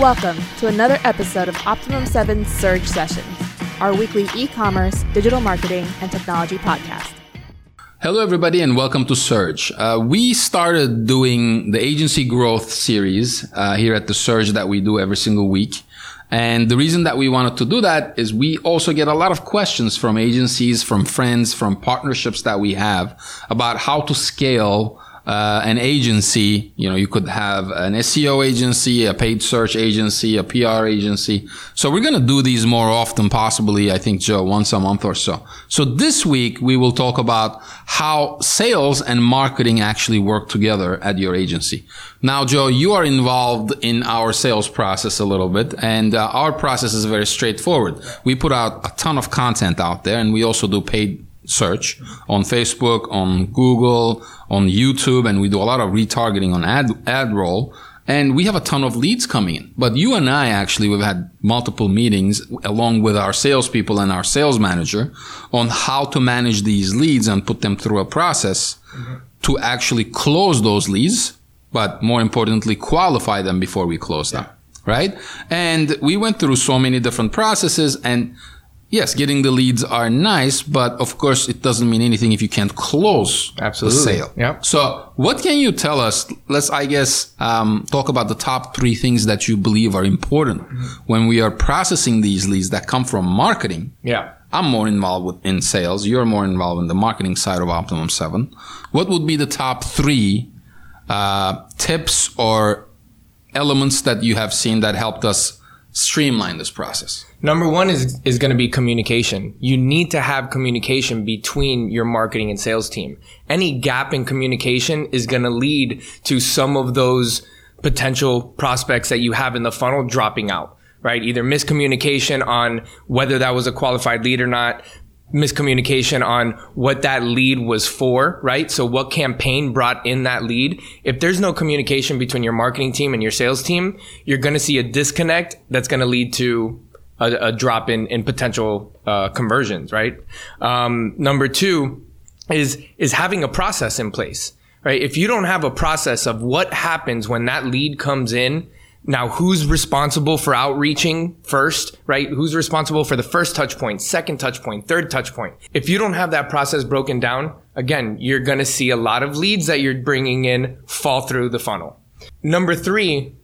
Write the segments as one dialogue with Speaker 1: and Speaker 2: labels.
Speaker 1: Welcome to another episode of Optimum 7 Surge Sessions, our weekly e commerce, digital marketing, and technology podcast.
Speaker 2: Hello, everybody, and welcome to Surge. Uh, we started doing the agency growth series uh, here at the Surge that we do every single week. And the reason that we wanted to do that is we also get a lot of questions from agencies, from friends, from partnerships that we have about how to scale uh, an agency, you know, you could have an SEO agency, a paid search agency, a PR agency. So we're going to do these more often, possibly, I think, Joe, once a month or so. So this week we will talk about how sales and marketing actually work together at your agency. Now, Joe, you are involved in our sales process a little bit, and uh, our process is very straightforward. We put out a ton of content out there, and we also do paid search on Facebook, on Google, on YouTube, and we do a lot of retargeting on ad, AdRoll. And we have a ton of leads coming in. But you and I actually, we've had multiple meetings along with our salespeople and our sales manager on how to manage these leads and put them through a process mm-hmm. to actually close those leads, but more importantly, qualify them before we close them. Right. And we went through so many different processes and yes, getting the leads are nice, but of course it doesn't mean anything if you can't close Absolutely. the sale.
Speaker 3: Yeah.
Speaker 2: So what can you tell us? Let's, I guess, um, talk about the top three things that you believe are important mm-hmm. when we are processing these leads that come from marketing.
Speaker 3: Yeah.
Speaker 2: I'm more involved with, in sales. You're more involved in the marketing side of Optimum 7. What would be the top three uh, tips or elements that you have seen that helped us streamline this process?
Speaker 3: Number one is, is going to be communication. You need to have communication between your marketing and sales team. Any gap in communication is going to lead to some of those potential prospects that you have in the funnel dropping out, right? Either miscommunication on whether that was a qualified lead or not, miscommunication on what that lead was for, right? So what campaign brought in that lead. If there's no communication between your marketing team and your sales team, you're going to see a disconnect that's going to lead to a, a, drop in, in potential uh, conversions, right? Um, number two is, is having a process in place, right? If you don't have a process of what happens when that lead comes in now, who's responsible for outreaching first, right? Who's responsible for the first touch point, second touch point, third touch point? If you don't have that process broken down, again, you're going to see a lot of leads that you're bringing in fall through the funnel. Number three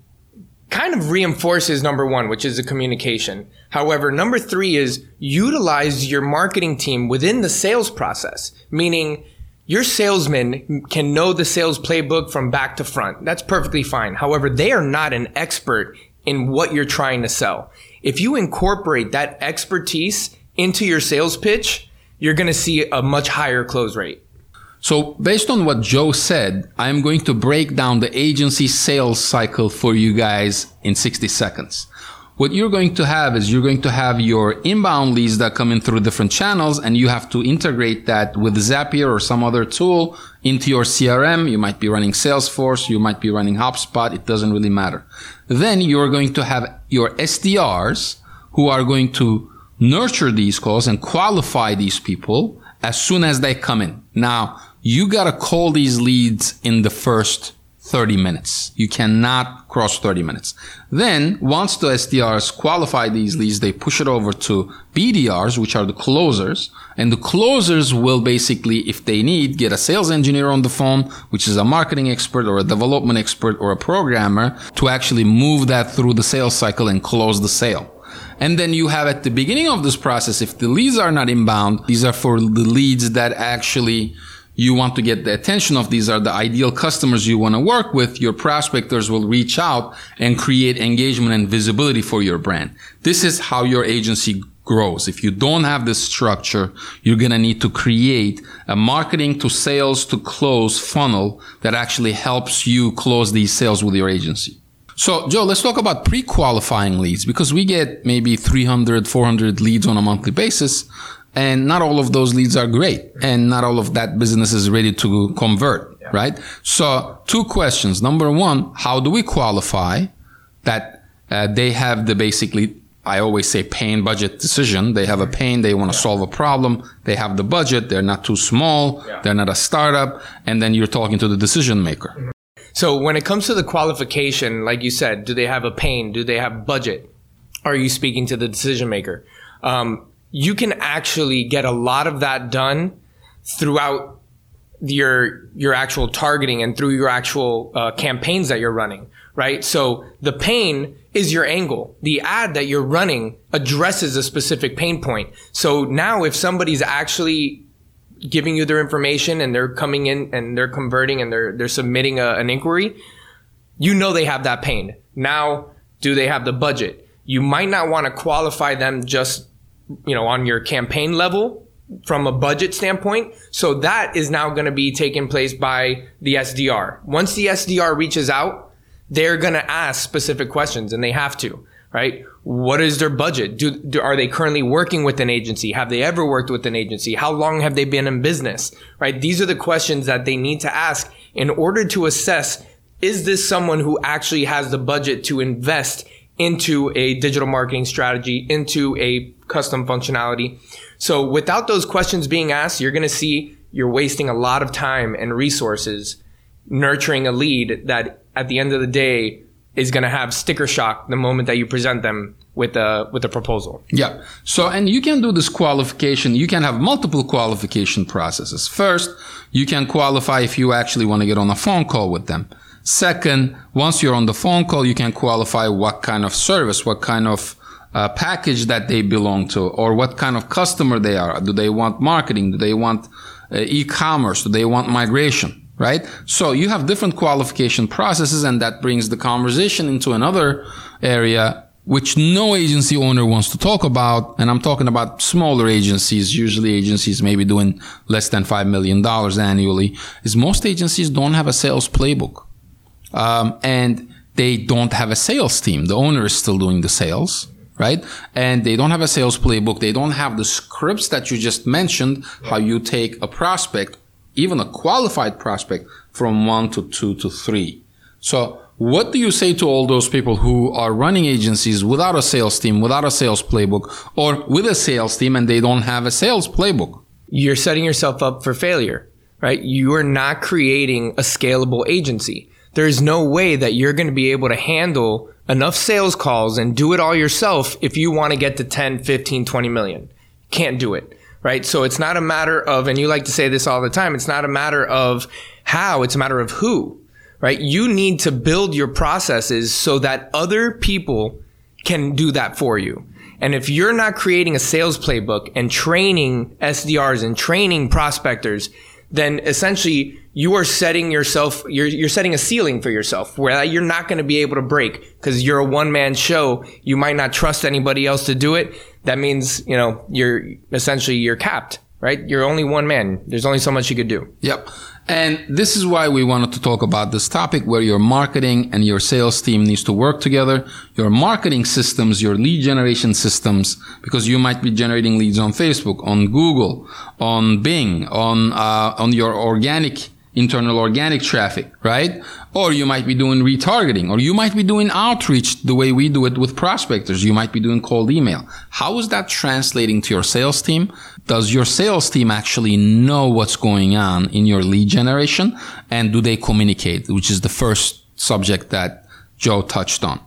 Speaker 3: kind of reinforces number one, which is the communication. However, number three is utilize your marketing team within the sales process, meaning your salesman can know the sales playbook from back to front. That's perfectly fine. However, they are not an expert in what you're trying to sell. If you incorporate that expertise into your sales pitch, you're going to see a much higher close rate.
Speaker 2: So based on what Joe said, I'm going to break down the agency sales cycle for you guys in 60 seconds what you're going to have is you're going to have your inbound leads that come in through different channels and you have to integrate that with Zapier or some other tool into your CRM. You might be running Salesforce. You might be running HubSpot. It doesn't really matter. Then you're going to have your SDRs who are going to nurture these calls and qualify these people as soon as they come in. Now you got to call these leads in the first 30 minutes. You cannot cross 30 minutes. Then once the SDRs qualify these leads, they push it over to BDRs, which are the closers. And the closers will basically, if they need, get a sales engineer on the phone, which is a marketing expert or a development expert or a programmer to actually move that through the sales cycle and close the sale. And then you have at the beginning of this process, if the leads are not inbound, these are for the leads that actually you want to get the attention of these are the ideal customers you want to work with, your prospectors will reach out and create engagement and visibility for your brand. This is how your agency grows. If you don't have this structure, you're going to need to create a marketing to sales to close funnel that actually helps you close these sales with your agency. So, Joe, let's talk about pre-qualifying leads because we get maybe 300, 400 leads on a monthly basis. And not all of those leads are great. And not all of that business is ready to convert, yeah. right? So two questions. Number one, how do we qualify that uh, they have the basically, I always say pain budget decision. They have a pain. They want to yeah. solve a problem. They have the budget. They're not too small. Yeah. They're not a startup. And then you're talking to the decision maker. Mm-hmm.
Speaker 3: So when it comes to the qualification, like you said, do they have a pain? Do they have budget? Are you speaking to the decision maker? Um, you can actually get a lot of that done throughout your your actual targeting and through your actual uh, campaigns that you're running right? So the pain is your angle. The ad that you're running addresses a specific pain point. So now if somebody's actually giving you their information and they're coming in and they're converting and they're they're submitting a, an inquiry you know they have that pain. Now do they have the budget? You might not want to qualify them just you know on your campaign level from a budget standpoint. So that is now going to be taken place by the SDR. Once the SDR reaches out, they're going to ask specific questions and they have to, right? What is their budget? Do, do, are they currently working with an agency? Have they ever worked with an agency? How long have they been in business? Right? These are the questions that they need to ask in order to assess is this someone who actually has the budget to invest into a digital marketing strategy, into a custom functionality? So without those questions being asked, you're going to see you're wasting a lot of time and resources nurturing a lead that at the end of the day is going to have sticker shock the moment that you present them with a with a proposal.
Speaker 2: Yeah. So and you can do this qualification. You can have multiple qualification processes. First, you can qualify if you actually want to get on a phone call with them. Second, once you're on the phone call, you can qualify what kind of service, what kind of uh, package that they belong to or what kind of customer they are. Do they want marketing? Do they want uh, e-commerce? Do they want migration? Right? So you have different qualification processes and that brings the conversation into another area which no agency owner wants to talk about. And I'm talking about smaller agencies, usually agencies maybe doing less than $5 million annually, is most agencies don't have a sales playbook. Um, and they don't have a sales team. The owner is still doing the sales right? And they don't have a sales playbook. They don't have the scripts that you just mentioned, how you take a prospect, even a qualified prospect from one to two to three. So what do you say to all those people who are running agencies without a sales team, without a sales playbook, or with a sales team and they don't have a sales playbook?
Speaker 3: You're setting yourself up for failure, right? You are not creating a scalable agency. There's no way that you're going to be able to handle enough sales calls and do it all yourself if you want to get to 10, 15, 20 million. Can't do it. Right. So it's not a matter of, and you like to say this all the time, it's not a matter of how, it's a matter of who. Right. You need to build your processes so that other people can do that for you. And if you're not creating a sales playbook and training SDRs and training prospectors, then essentially you are setting yourself you're you're setting a ceiling for yourself where you're not going to be able to break because you're a one man show. You might not trust anybody else to do it. That means you know you're essentially you're capped right? You're only one man. There's only so much you could do.
Speaker 2: Yep. And this is why we wanted to talk about this topic where your marketing and your sales team needs to work together. Your marketing systems, your lead generation systems, because you might be generating leads on Facebook, on Google, on Bing, on, uh, on your organic internal organic traffic, right? Or you might be doing retargeting, or you might be doing outreach the way we do it with prospectors. You might be doing cold email. How is that translating to your sales team? Does your sales team actually know what's going on in your lead generation? And do they communicate? Which is the first subject that Joe touched on.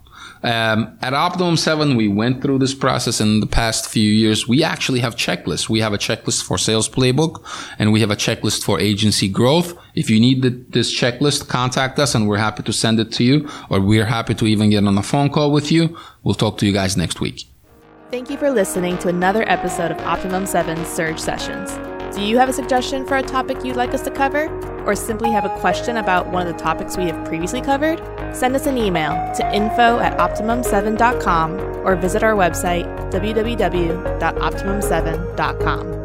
Speaker 2: Um, at Optimum 7, we went through this process in the past few years. We actually have checklists. We have a checklist for sales playbook and we have a checklist for agency growth. If you need the, this checklist, contact us and we're happy to send it to you or we're happy to even get on a phone call with you. We'll talk to you guys next week.
Speaker 1: Thank you for listening to another episode of Optimum 7 Surge Sessions. Do you have a suggestion for a topic you'd like us to cover? Or simply have a question about one of the topics we have previously covered? Send us an email to info at optimum7.com or visit our website www.optimum7.com.